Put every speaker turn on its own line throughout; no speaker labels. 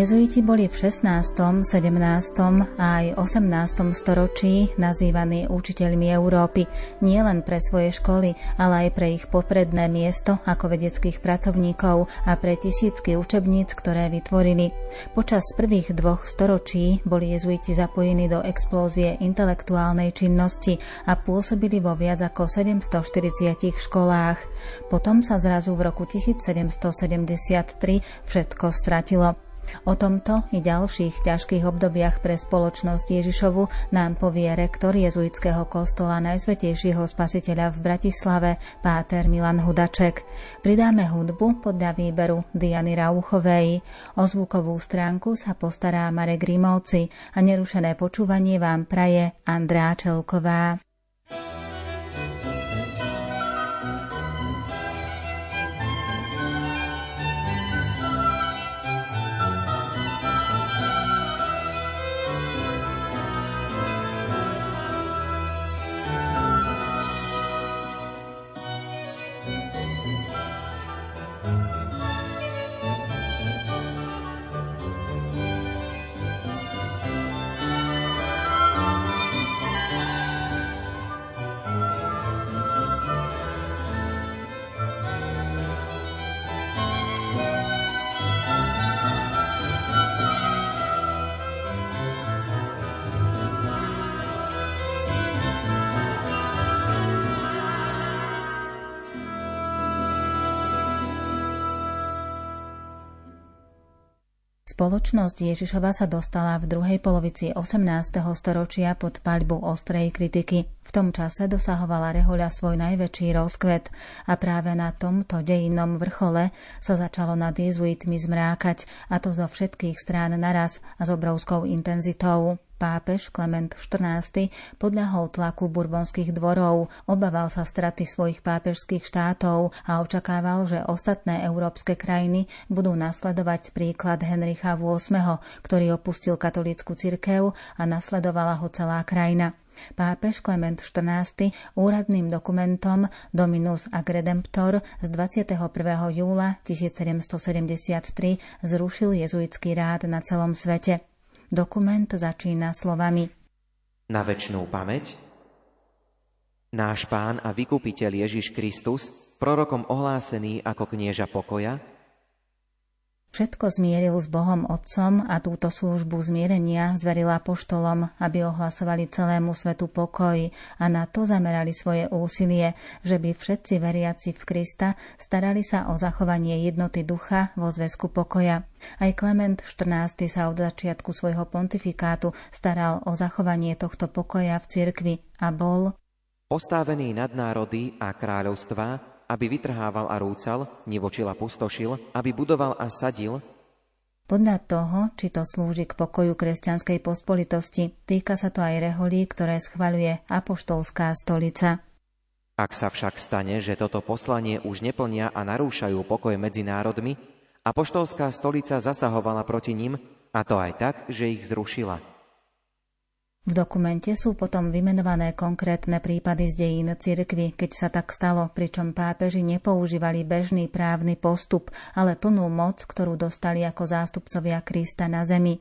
Jezuiti boli v 16., 17. a aj 18. storočí nazývaní učiteľmi Európy nielen pre svoje školy, ale aj pre ich popredné miesto ako vedeckých pracovníkov a pre tisícky učebníc, ktoré vytvorili. Počas prvých dvoch storočí boli jezuiti zapojení do explózie intelektuálnej činnosti a pôsobili vo viac ako 740 školách. Potom sa zrazu v roku 1773 všetko stratilo. O tomto i ďalších ťažkých obdobiach pre spoločnosť Ježišovu nám povie rektor jezuitského kostola Najsvetejšieho spasiteľa v Bratislave, páter Milan Hudaček. Pridáme hudbu podľa výberu Diany Rauchovej. O zvukovú stránku sa postará Marek Grimovci a nerušené počúvanie vám praje Andrá Čelková. Spoločnosť Ježišova sa dostala v druhej polovici 18. storočia pod paľbu ostrej kritiky. V tom čase dosahovala rehoľa svoj najväčší rozkvet a práve na tomto dejinnom vrchole sa začalo nad jezuitmi zmrákať, a to zo všetkých strán naraz a s obrovskou intenzitou. Pápež Klement XIV podľahol tlaku burbonských dvorov, obával sa straty svojich pápežských štátov a očakával, že ostatné európske krajiny budú nasledovať príklad Henricha VIII, ktorý opustil katolickú cirkev a nasledovala ho celá krajina. Pápež Klement XIV úradným dokumentom Dominus ac Redemptor z 21. júla 1773 zrušil jezuitský rád na celom svete. Dokument začína slovami.
Na väčšnú pamäť? Náš pán a vykupiteľ Ježiš Kristus, prorokom ohlásený ako knieža pokoja,
Všetko zmieril s Bohom Otcom a túto službu zmierenia zverila poštolom, aby ohlasovali celému svetu pokoj a na to zamerali svoje úsilie, že by všetci veriaci v Krista starali sa o zachovanie jednoty ducha vo zväzku pokoja. Aj Klement XIV sa od začiatku svojho pontifikátu staral o zachovanie tohto pokoja v cirkvi a bol
postavený nad národy a kráľovstvá aby vytrhával a rúcal, nevočil a pustošil, aby budoval a sadil,
podľa toho, či to slúži k pokoju kresťanskej pospolitosti, týka sa to aj reholí, ktoré schvaľuje apoštolská stolica.
Ak sa však stane, že toto poslanie už neplnia a narúšajú pokoj medzi národmi, apoštolská stolica zasahovala proti ním, a to aj tak, že ich zrušila –
v dokumente sú potom vymenované konkrétne prípady z dejín cirkvy, keď sa tak stalo, pričom pápeži nepoužívali bežný právny postup, ale plnú moc, ktorú dostali ako zástupcovia Krista na zemi.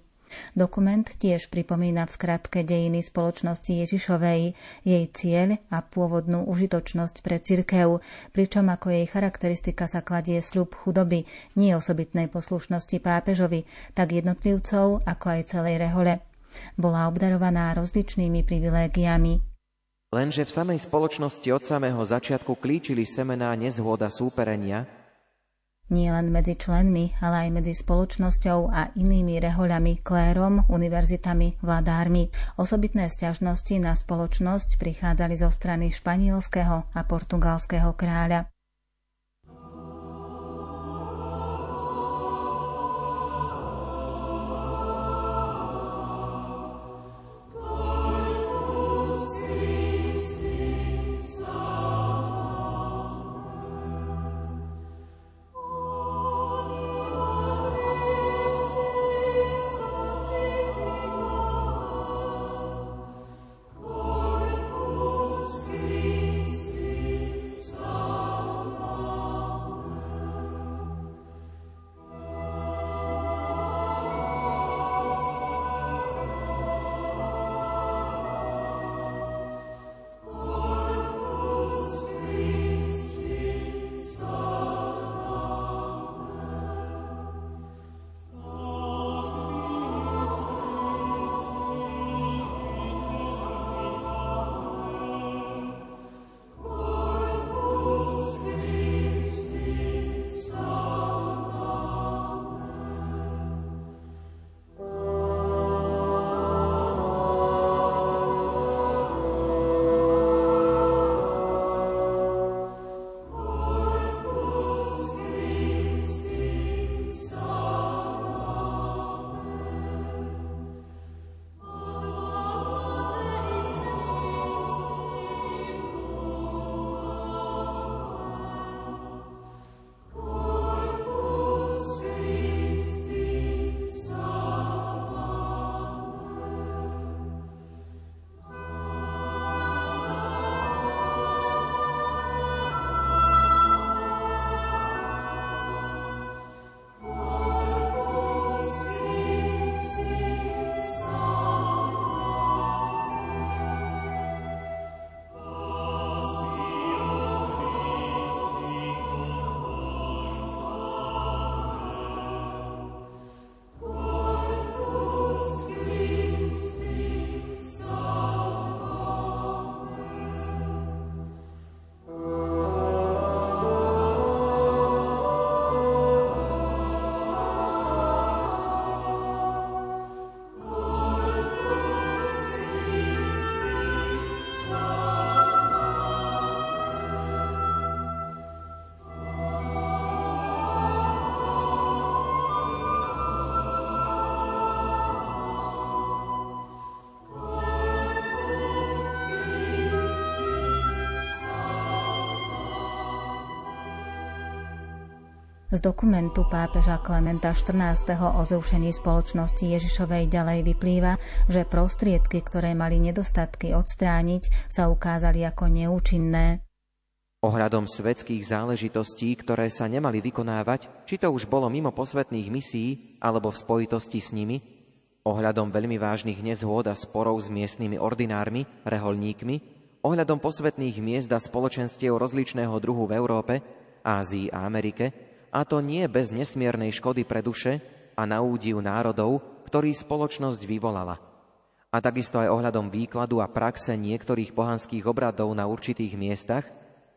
Dokument tiež pripomína v skratke dejiny spoločnosti Ježišovej, jej cieľ a pôvodnú užitočnosť pre cirkev, pričom ako jej charakteristika sa kladie sľub chudoby, nie osobitnej poslušnosti pápežovi, tak jednotlivcov ako aj celej rehole. Bola obdarovaná rozličnými privilégiami.
Lenže v samej spoločnosti od samého začiatku klíčili semená nezhôda súperenia,
nie len medzi členmi, ale aj medzi spoločnosťou a inými rehoľami, klérom, univerzitami, vladármi. Osobitné sťažnosti na spoločnosť prichádzali zo strany španielského a portugalského kráľa. Z dokumentu pápeža Klementa XIV. o zrušení spoločnosti Ježišovej ďalej vyplýva, že prostriedky, ktoré mali nedostatky odstrániť, sa ukázali ako neúčinné.
Ohľadom svetských záležitostí, ktoré sa nemali vykonávať, či to už bolo mimo posvetných misií alebo v spojitosti s nimi, ohľadom veľmi vážnych nezhôd a sporov s miestnymi ordinármi, reholníkmi, ohľadom posvetných miest a spoločenstiev rozličného druhu v Európe, Ázii a Amerike, a to nie bez nesmiernej škody pre duše a na údiv národov, ktorý spoločnosť vyvolala. A takisto aj ohľadom výkladu a praxe niektorých pohanských obradov na určitých miestach,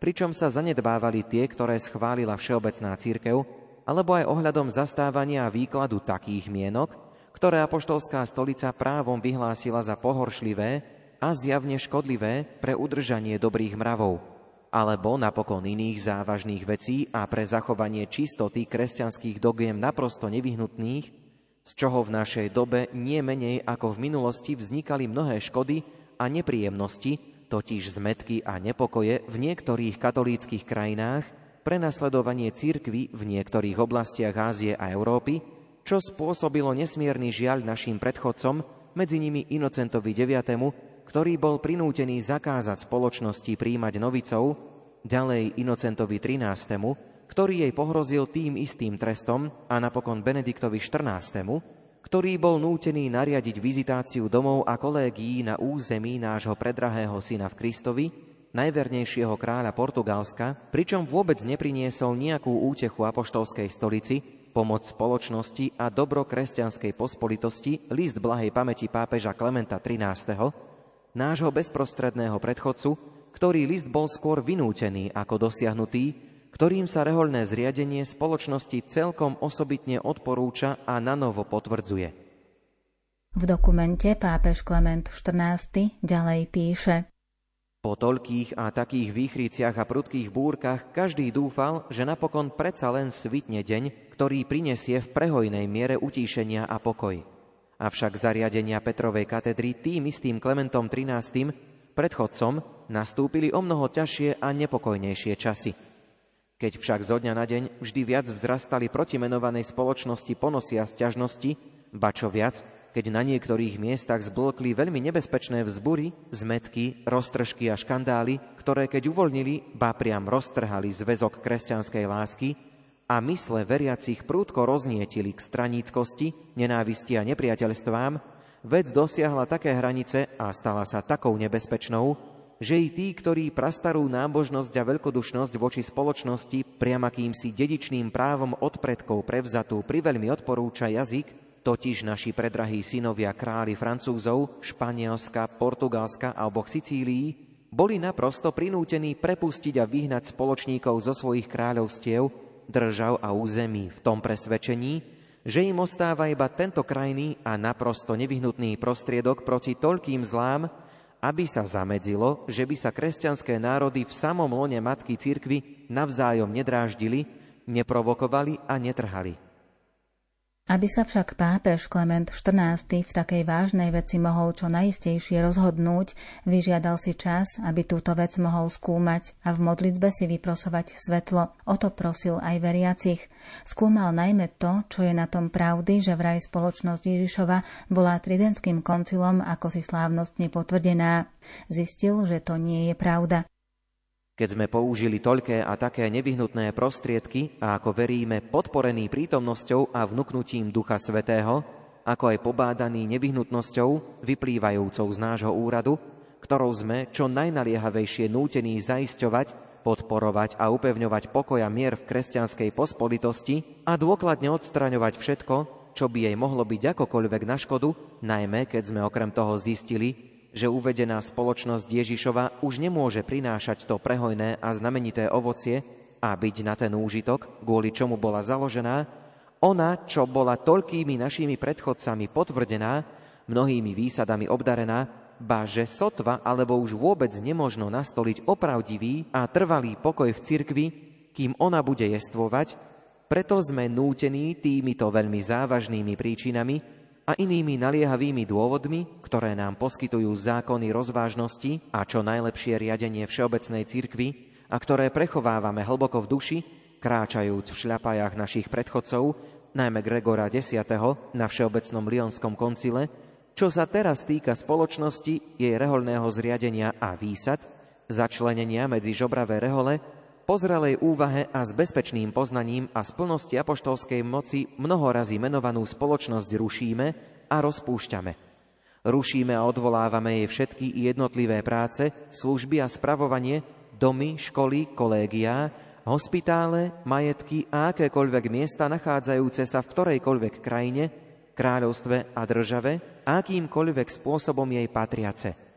pričom sa zanedbávali tie, ktoré schválila Všeobecná církev, alebo aj ohľadom zastávania a výkladu takých mienok, ktoré apoštolská stolica právom vyhlásila za pohoršlivé a zjavne škodlivé pre udržanie dobrých mravov – alebo napokon iných závažných vecí a pre zachovanie čistoty kresťanských dogiem naprosto nevyhnutných, z čoho v našej dobe nie menej ako v minulosti vznikali mnohé škody a nepríjemnosti, totiž zmetky a nepokoje v niektorých katolíckých krajinách, prenasledovanie církvy v niektorých oblastiach Ázie a Európy, čo spôsobilo nesmierny žiaľ našim predchodcom, medzi nimi Inocentovi IX, ktorý bol prinútený zakázať spoločnosti príjmať novicov, ďalej Inocentovi XIII, ktorý jej pohrozil tým istým trestom a napokon Benediktovi XIV, ktorý bol nútený nariadiť vizitáciu domov a kolégií na území nášho predrahého syna v Kristovi, najvernejšieho kráľa Portugalska, pričom vôbec nepriniesol nejakú útechu apoštolskej stolici, pomoc spoločnosti a dobro kresťanskej pospolitosti list blahej pamäti pápeža Klementa XIII, nášho bezprostredného predchodcu, ktorý list bol skôr vynútený ako dosiahnutý, ktorým sa reholné zriadenie spoločnosti celkom osobitne odporúča a nanovo potvrdzuje.
V dokumente pápež Klement XIV. ďalej píše
Po toľkých a takých výchríciach a prudkých búrkach každý dúfal, že napokon predsa len svitne deň, ktorý prinesie v prehojnej miere utíšenia a pokoj. Avšak zariadenia Petrovej katedry tým istým Klementom XIII. predchodcom nastúpili o mnoho ťažšie a nepokojnejšie časy. Keď však zo dňa na deň vždy viac vzrastali protimenovanej spoločnosti ponosia sťažnosti, ba čo viac, keď na niektorých miestach zblokli veľmi nebezpečné vzbury, zmetky, roztržky a škandály, ktoré keď uvoľnili, ba priam roztrhali zväzok kresťanskej lásky, a mysle veriacich prúdko roznietili k straníckosti, nenávisti a nepriateľstvám, vec dosiahla také hranice a stala sa takou nebezpečnou, že i tí, ktorí prastarú nábožnosť a veľkodušnosť voči spoločnosti priamakýmsi dedičným právom od predkov prevzatú priveľmi odporúča jazyk, totiž naši predrahí synovia králi Francúzov, Španielska, Portugalska a oboch Sicílií, boli naprosto prinútení prepustiť a vyhnať spoločníkov zo svojich kráľovstiev, držav a území v tom presvedčení, že im ostáva iba tento krajný a naprosto nevyhnutný prostriedok proti toľkým zlám, aby sa zamedzilo, že by sa kresťanské národy v samom lone Matky Cirkvy navzájom nedráždili, neprovokovali a netrhali.
Aby sa však pápež Klement XIV. v takej vážnej veci mohol čo najistejšie rozhodnúť, vyžiadal si čas, aby túto vec mohol skúmať a v modlitbe si vyprosovať svetlo. O to prosil aj veriacich. Skúmal najmä to, čo je na tom pravdy, že vraj spoločnosť Ježišova bola tridentským koncilom ako si slávnostne potvrdená. Zistil, že to nie je pravda.
Keď sme použili toľké a také nevyhnutné prostriedky a ako veríme podporení prítomnosťou a vnúknutím Ducha Svetého, ako aj pobádaný nevyhnutnosťou vyplývajúcou z nášho úradu, ktorou sme čo najnaliehavejšie nútení zaisťovať, podporovať a upevňovať pokoj a mier v kresťanskej pospolitosti a dôkladne odstraňovať všetko, čo by jej mohlo byť akokoľvek na škodu, najmä keď sme okrem toho zistili, že uvedená spoločnosť Ježišova už nemôže prinášať to prehojné a znamenité ovocie a byť na ten úžitok, kvôli čomu bola založená, ona, čo bola toľkými našimi predchodcami potvrdená, mnohými výsadami obdarená, ba že sotva alebo už vôbec nemožno nastoliť opravdivý a trvalý pokoj v cirkvi, kým ona bude jestvovať, preto sme nútení týmito veľmi závažnými príčinami a inými naliehavými dôvodmi, ktoré nám poskytujú zákony rozvážnosti a čo najlepšie riadenie všeobecnej cirkvy a ktoré prechovávame hlboko v duši, kráčajúc v šľapajách našich predchodcov, najmä Gregora X. na Všeobecnom Lionskom koncile, čo sa teraz týka spoločnosti, jej reholného zriadenia a výsad, začlenenia medzi žobravé rehole, pozrelej úvahe a s bezpečným poznaním a z plnosti apoštolskej moci mnohorazí menovanú spoločnosť rušíme a rozpúšťame. Rušíme a odvolávame jej všetky jednotlivé práce, služby a spravovanie, domy, školy, kolégiá, hospitále, majetky a akékoľvek miesta nachádzajúce sa v ktorejkoľvek krajine, kráľovstve a države, akýmkoľvek spôsobom jej patriace.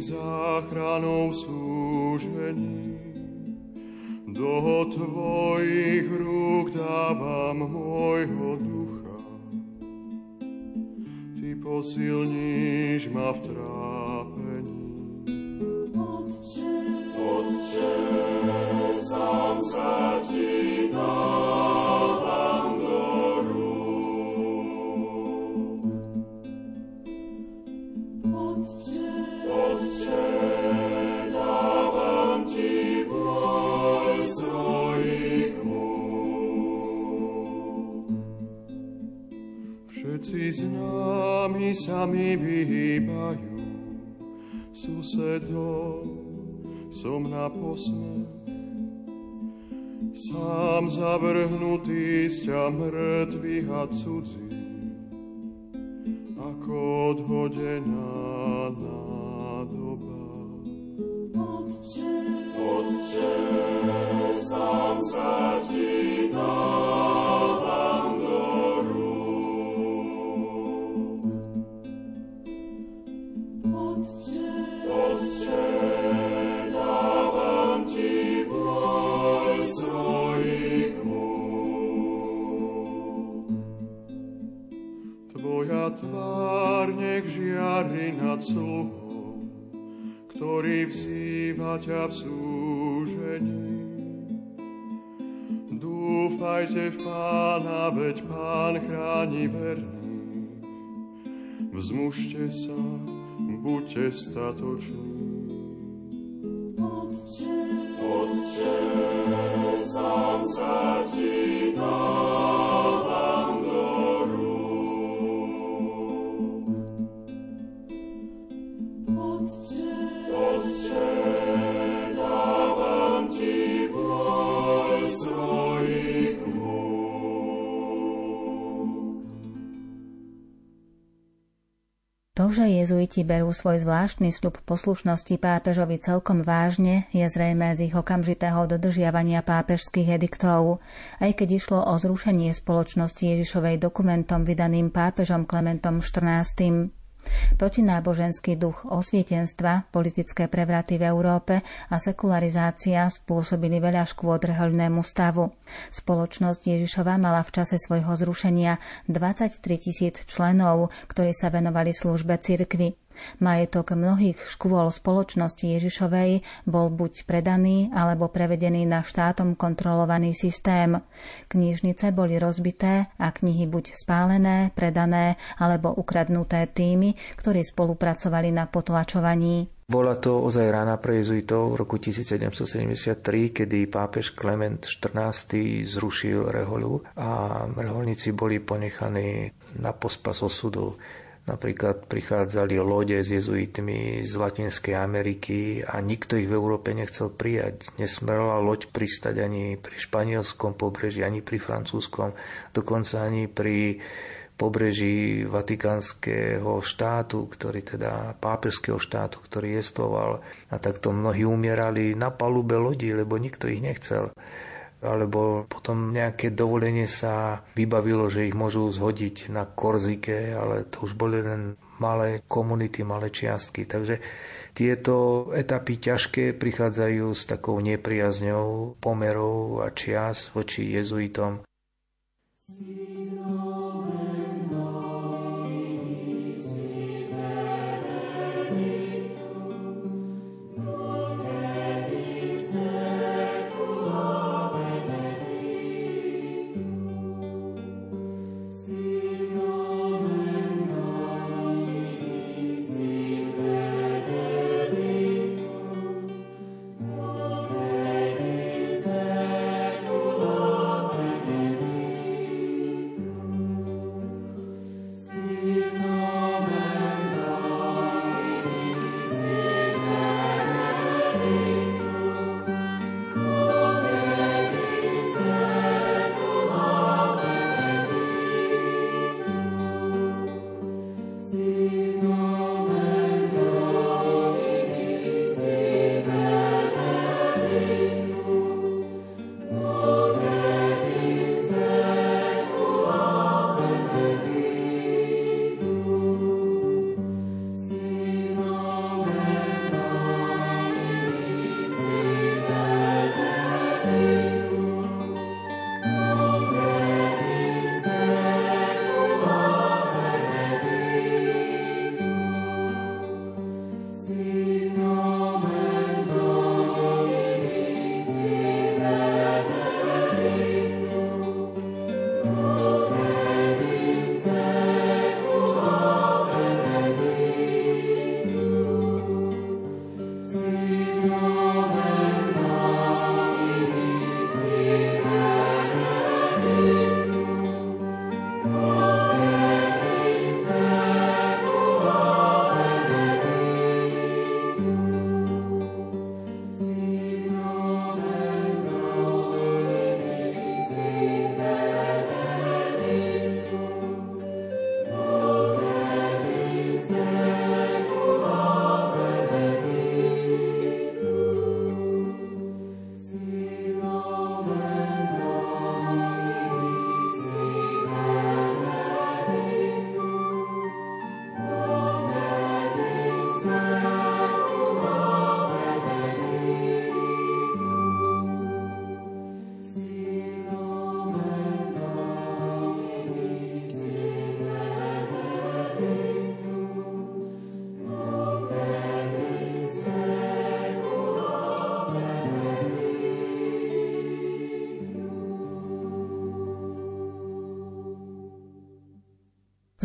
Záchranou súžení. Do Tvojich rúk dávam môjho ducha, Ty posilníš ma v trápení. Posmech. Sám zavrhnutý z ťa mŕtvych a cudzí, ako odhodená nádoba. Otče, Otče, sám sa ti dávam do Otče, Otče, Tvoja tvár nech žiari nad sluhou, ktorý vzýva ťa v súžení. Dúfajte v Pána, veď Pán chráni verný. Vzmužte sa, buďte statoční.
To, že jezuiti berú svoj zvláštny sľub poslušnosti pápežovi celkom vážne, je zrejme z ich okamžitého dodržiavania pápežských ediktov. Aj keď išlo o zrušenie spoločnosti Ježišovej dokumentom vydaným pápežom Klementom XIV. Protináboženský duch osvietenstva, politické prevraty v Európe a sekularizácia spôsobili veľa škôd rehoľnému stavu. Spoločnosť Ježišova mala v čase svojho zrušenia 23 tisíc členov, ktorí sa venovali službe cirkvi. Majetok mnohých škôl spoločnosti Ježišovej bol buď predaný alebo prevedený na štátom kontrolovaný systém. Knižnice boli rozbité a knihy buď spálené, predané alebo ukradnuté tými, ktorí spolupracovali na potlačovaní.
Bola to ozaj rána pre jezuitov v roku 1773, kedy pápež Klement XIV zrušil reholu a reholníci boli ponechaní na pospas osudu. Napríklad prichádzali lode s jezuitmi z Latinskej Ameriky a nikto ich v Európe nechcel prijať. Nesmerala loď pristať ani pri španielskom pobreží, ani pri francúzskom, dokonca ani pri pobreží Vatikánskeho štátu, ktorý teda pápežského štátu, ktorý jestvoval. A takto mnohí umierali na palube lodi, lebo nikto ich nechcel alebo potom nejaké dovolenie sa vybavilo, že ich môžu zhodiť na Korzike, ale to už boli len malé komunity, malé čiastky. Takže tieto etapy ťažké prichádzajú s takou nepriazňou pomerov a čias voči jezuitom.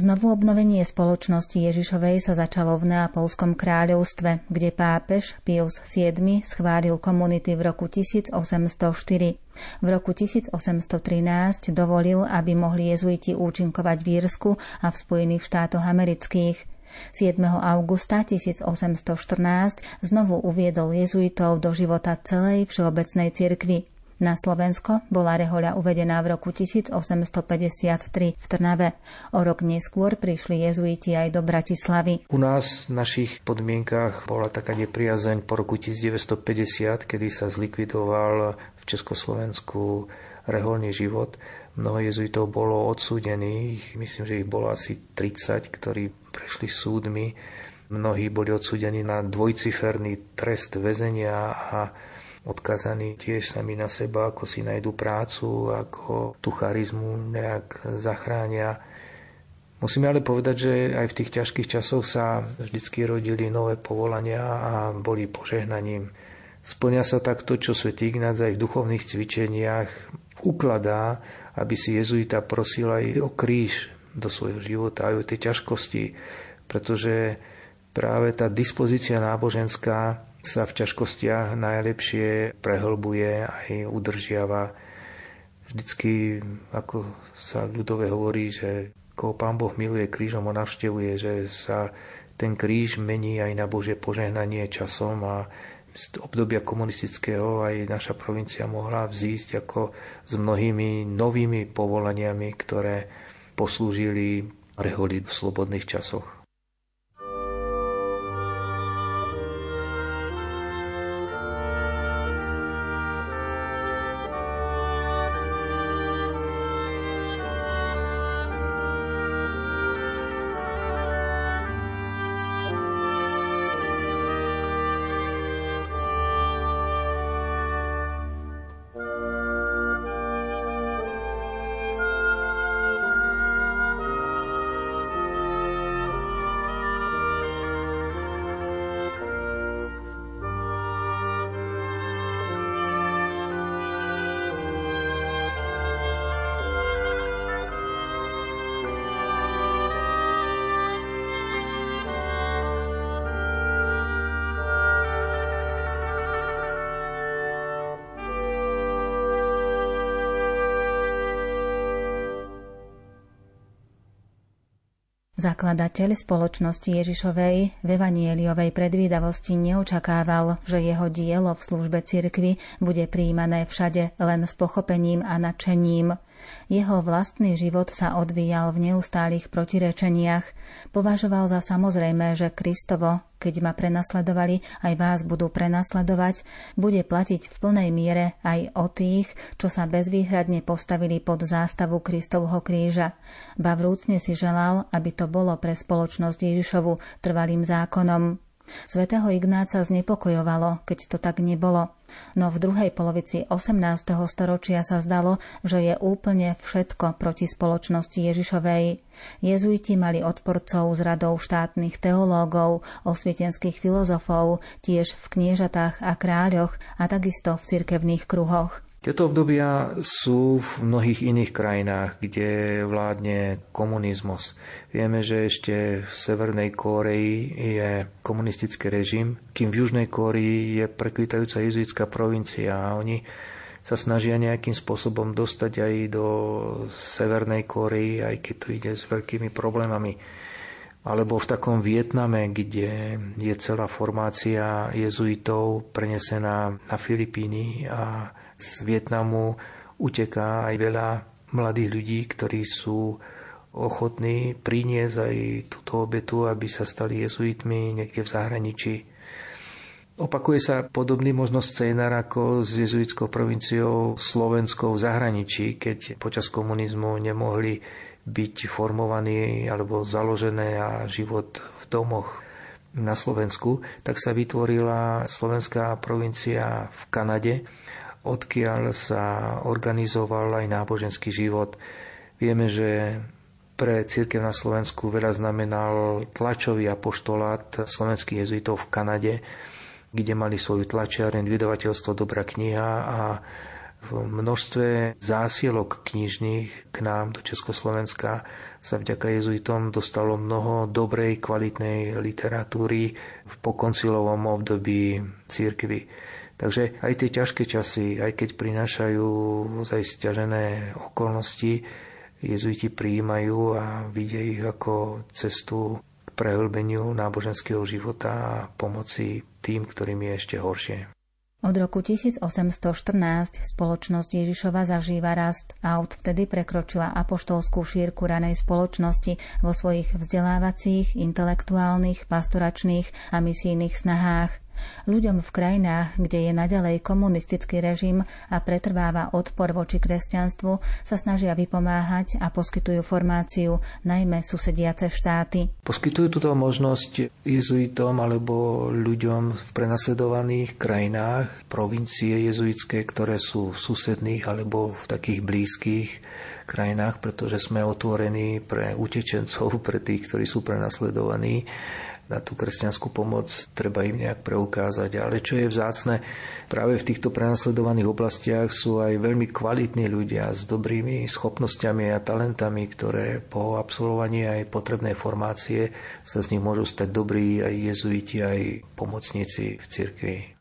Znovu obnovenie spoločnosti Ježišovej sa začalo v Neapolskom kráľovstve, kde pápež Pius VII schválil komunity v roku 1804. V roku 1813 dovolil, aby mohli jezuiti účinkovať v Írsku a v Spojených štátoch amerických. 7. augusta 1814 znovu uviedol jezuitov do života celej všeobecnej cirkvi. Na Slovensko bola rehoľa uvedená v roku 1853 v Trnave. O rok neskôr prišli jezuiti aj do Bratislavy.
U nás v našich podmienkach bola taká nepriazeň po roku 1950, kedy sa zlikvidoval v Československu reholný život. Mnoho jezuitov bolo odsúdených, myslím, že ich bolo asi 30, ktorí prešli súdmi. Mnohí boli odsúdení na dvojciferný trest väzenia a odkazaní tiež sami na seba, ako si nájdu prácu, ako tú charizmu nejak zachránia. Musíme ale povedať, že aj v tých ťažkých časoch sa vždycky rodili nové povolania a boli požehnaním. Splňa sa tak to, čo Sv. Ignác aj v duchovných cvičeniach ukladá, aby si jezuita prosil aj o kríž do svojho života, aj o tie ťažkosti, pretože práve tá dispozícia náboženská sa v ťažkostiach najlepšie prehlbuje aj udržiava. Vždycky, ako sa ľudové hovorí, že koho Pán Boh miluje krížom, ho navštevuje, že sa ten kríž mení aj na Božie požehnanie časom a z obdobia komunistického aj naša provincia mohla vzísť ako s mnohými novými povolaniami, ktoré poslúžili reholi v slobodných časoch.
Zakladateľ spoločnosti Ježišovej v evanieliovej predvídavosti neočakával, že jeho dielo v službe cirkvi bude príjmané všade len s pochopením a nadšením. Jeho vlastný život sa odvíjal v neustálých protirečeniach. Považoval za samozrejme, že Kristovo, keď ma prenasledovali, aj vás budú prenasledovať, bude platiť v plnej miere aj o tých, čo sa bezvýhradne postavili pod zástavu Kristovho kríža. Ba vrúcne si želal, aby to bolo pre spoločnosť Ježišovu trvalým zákonom. Svetého Ignáca znepokojovalo, keď to tak nebolo. No v druhej polovici 18. storočia sa zdalo, že je úplne všetko proti spoločnosti Ježišovej. Jezuiti mali odporcov z radou štátnych teológov, osvietenských filozofov, tiež v kniežatách a kráľoch a takisto v cirkevných kruhoch.
Tieto obdobia sú v mnohých iných krajinách, kde vládne komunizmus. Vieme, že ešte v Severnej Kóreji je komunistický režim, kým v Južnej Kórii je prekvitajúca jezuitská provincia a oni sa snažia nejakým spôsobom dostať aj do Severnej Kórei, aj keď to ide s veľkými problémami. Alebo v takom Vietname, kde je celá formácia jezuitov prenesená na Filipíny a z Vietnamu uteká aj veľa mladých ľudí, ktorí sú ochotní priniesť aj túto obetu, aby sa stali jezuitmi niekde v zahraničí. Opakuje sa podobný možno scénar ako s jezuitskou provinciou Slovenskou v zahraničí, keď počas komunizmu nemohli byť formovaní alebo založené a život v domoch na Slovensku, tak sa vytvorila slovenská provincia v Kanade, odkiaľ sa organizoval aj náboženský život. Vieme, že pre církev na Slovensku veľa znamenal tlačový apoštolát slovenských jezuitov v Kanade, kde mali svoju tlačiareň, vydavateľstvo Dobrá kniha a v množstve zásielok knižných k nám do Československa sa vďaka jezuitom dostalo mnoho dobrej, kvalitnej literatúry v pokoncilovom období církvy. Takže aj tie ťažké časy, aj keď prinášajú ozaj stiažené okolnosti, jezuiti prijímajú a vidia ich ako cestu k prehlbeniu náboženského života a pomoci tým, ktorým je ešte horšie.
Od roku 1814 spoločnosť Ježišova zažíva rast a odvtedy prekročila apoštolskú šírku ranej spoločnosti vo svojich vzdelávacích, intelektuálnych, pastoračných a misijných snahách. Ľuďom v krajinách, kde je naďalej komunistický režim a pretrváva odpor voči kresťanstvu, sa snažia vypomáhať a poskytujú formáciu najmä susediace štáty.
Poskytujú túto možnosť jezuitom alebo ľuďom v prenasledovaných krajinách, provincie jezuitské, ktoré sú v susedných alebo v takých blízkych krajinách, pretože sme otvorení pre utečencov, pre tých, ktorí sú prenasledovaní na tú kresťanskú pomoc, treba im nejak preukázať. Ale čo je vzácne, práve v týchto prenasledovaných oblastiach sú aj veľmi kvalitní ľudia s dobrými schopnosťami a talentami, ktoré po absolvovaní aj potrebnej formácie sa z nich môžu stať dobrí aj jezuiti, aj pomocníci v cirkvi.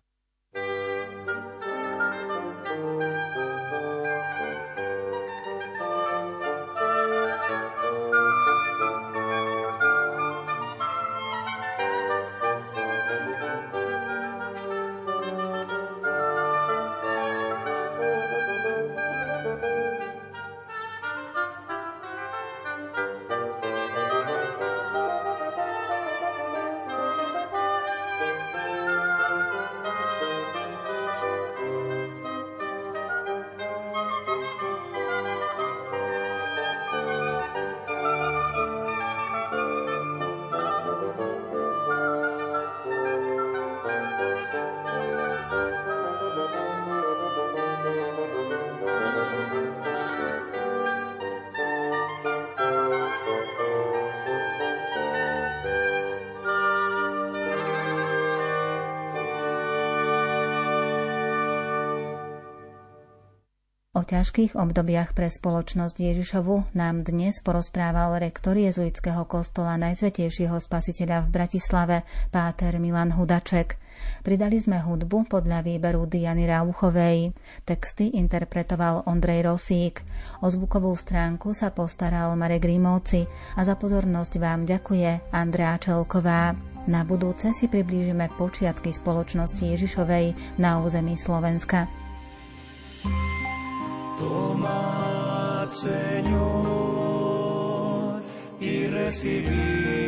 Ťažkých obdobiach pre spoločnosť Ježišovu nám dnes porozprával rektor jezuitského kostola Najsvetejšieho spasiteľa v Bratislave, páter Milan Hudaček. Pridali sme hudbu podľa výberu Diany Rauchovej. Texty interpretoval Ondrej Rosík. O zvukovú stránku sa postaral Marek Rímovci a za pozornosť vám ďakuje Andrea Čelková. Na budúce si priblížime počiatky spoločnosti Ježišovej na území Slovenska. Tomad, Señor, y recibir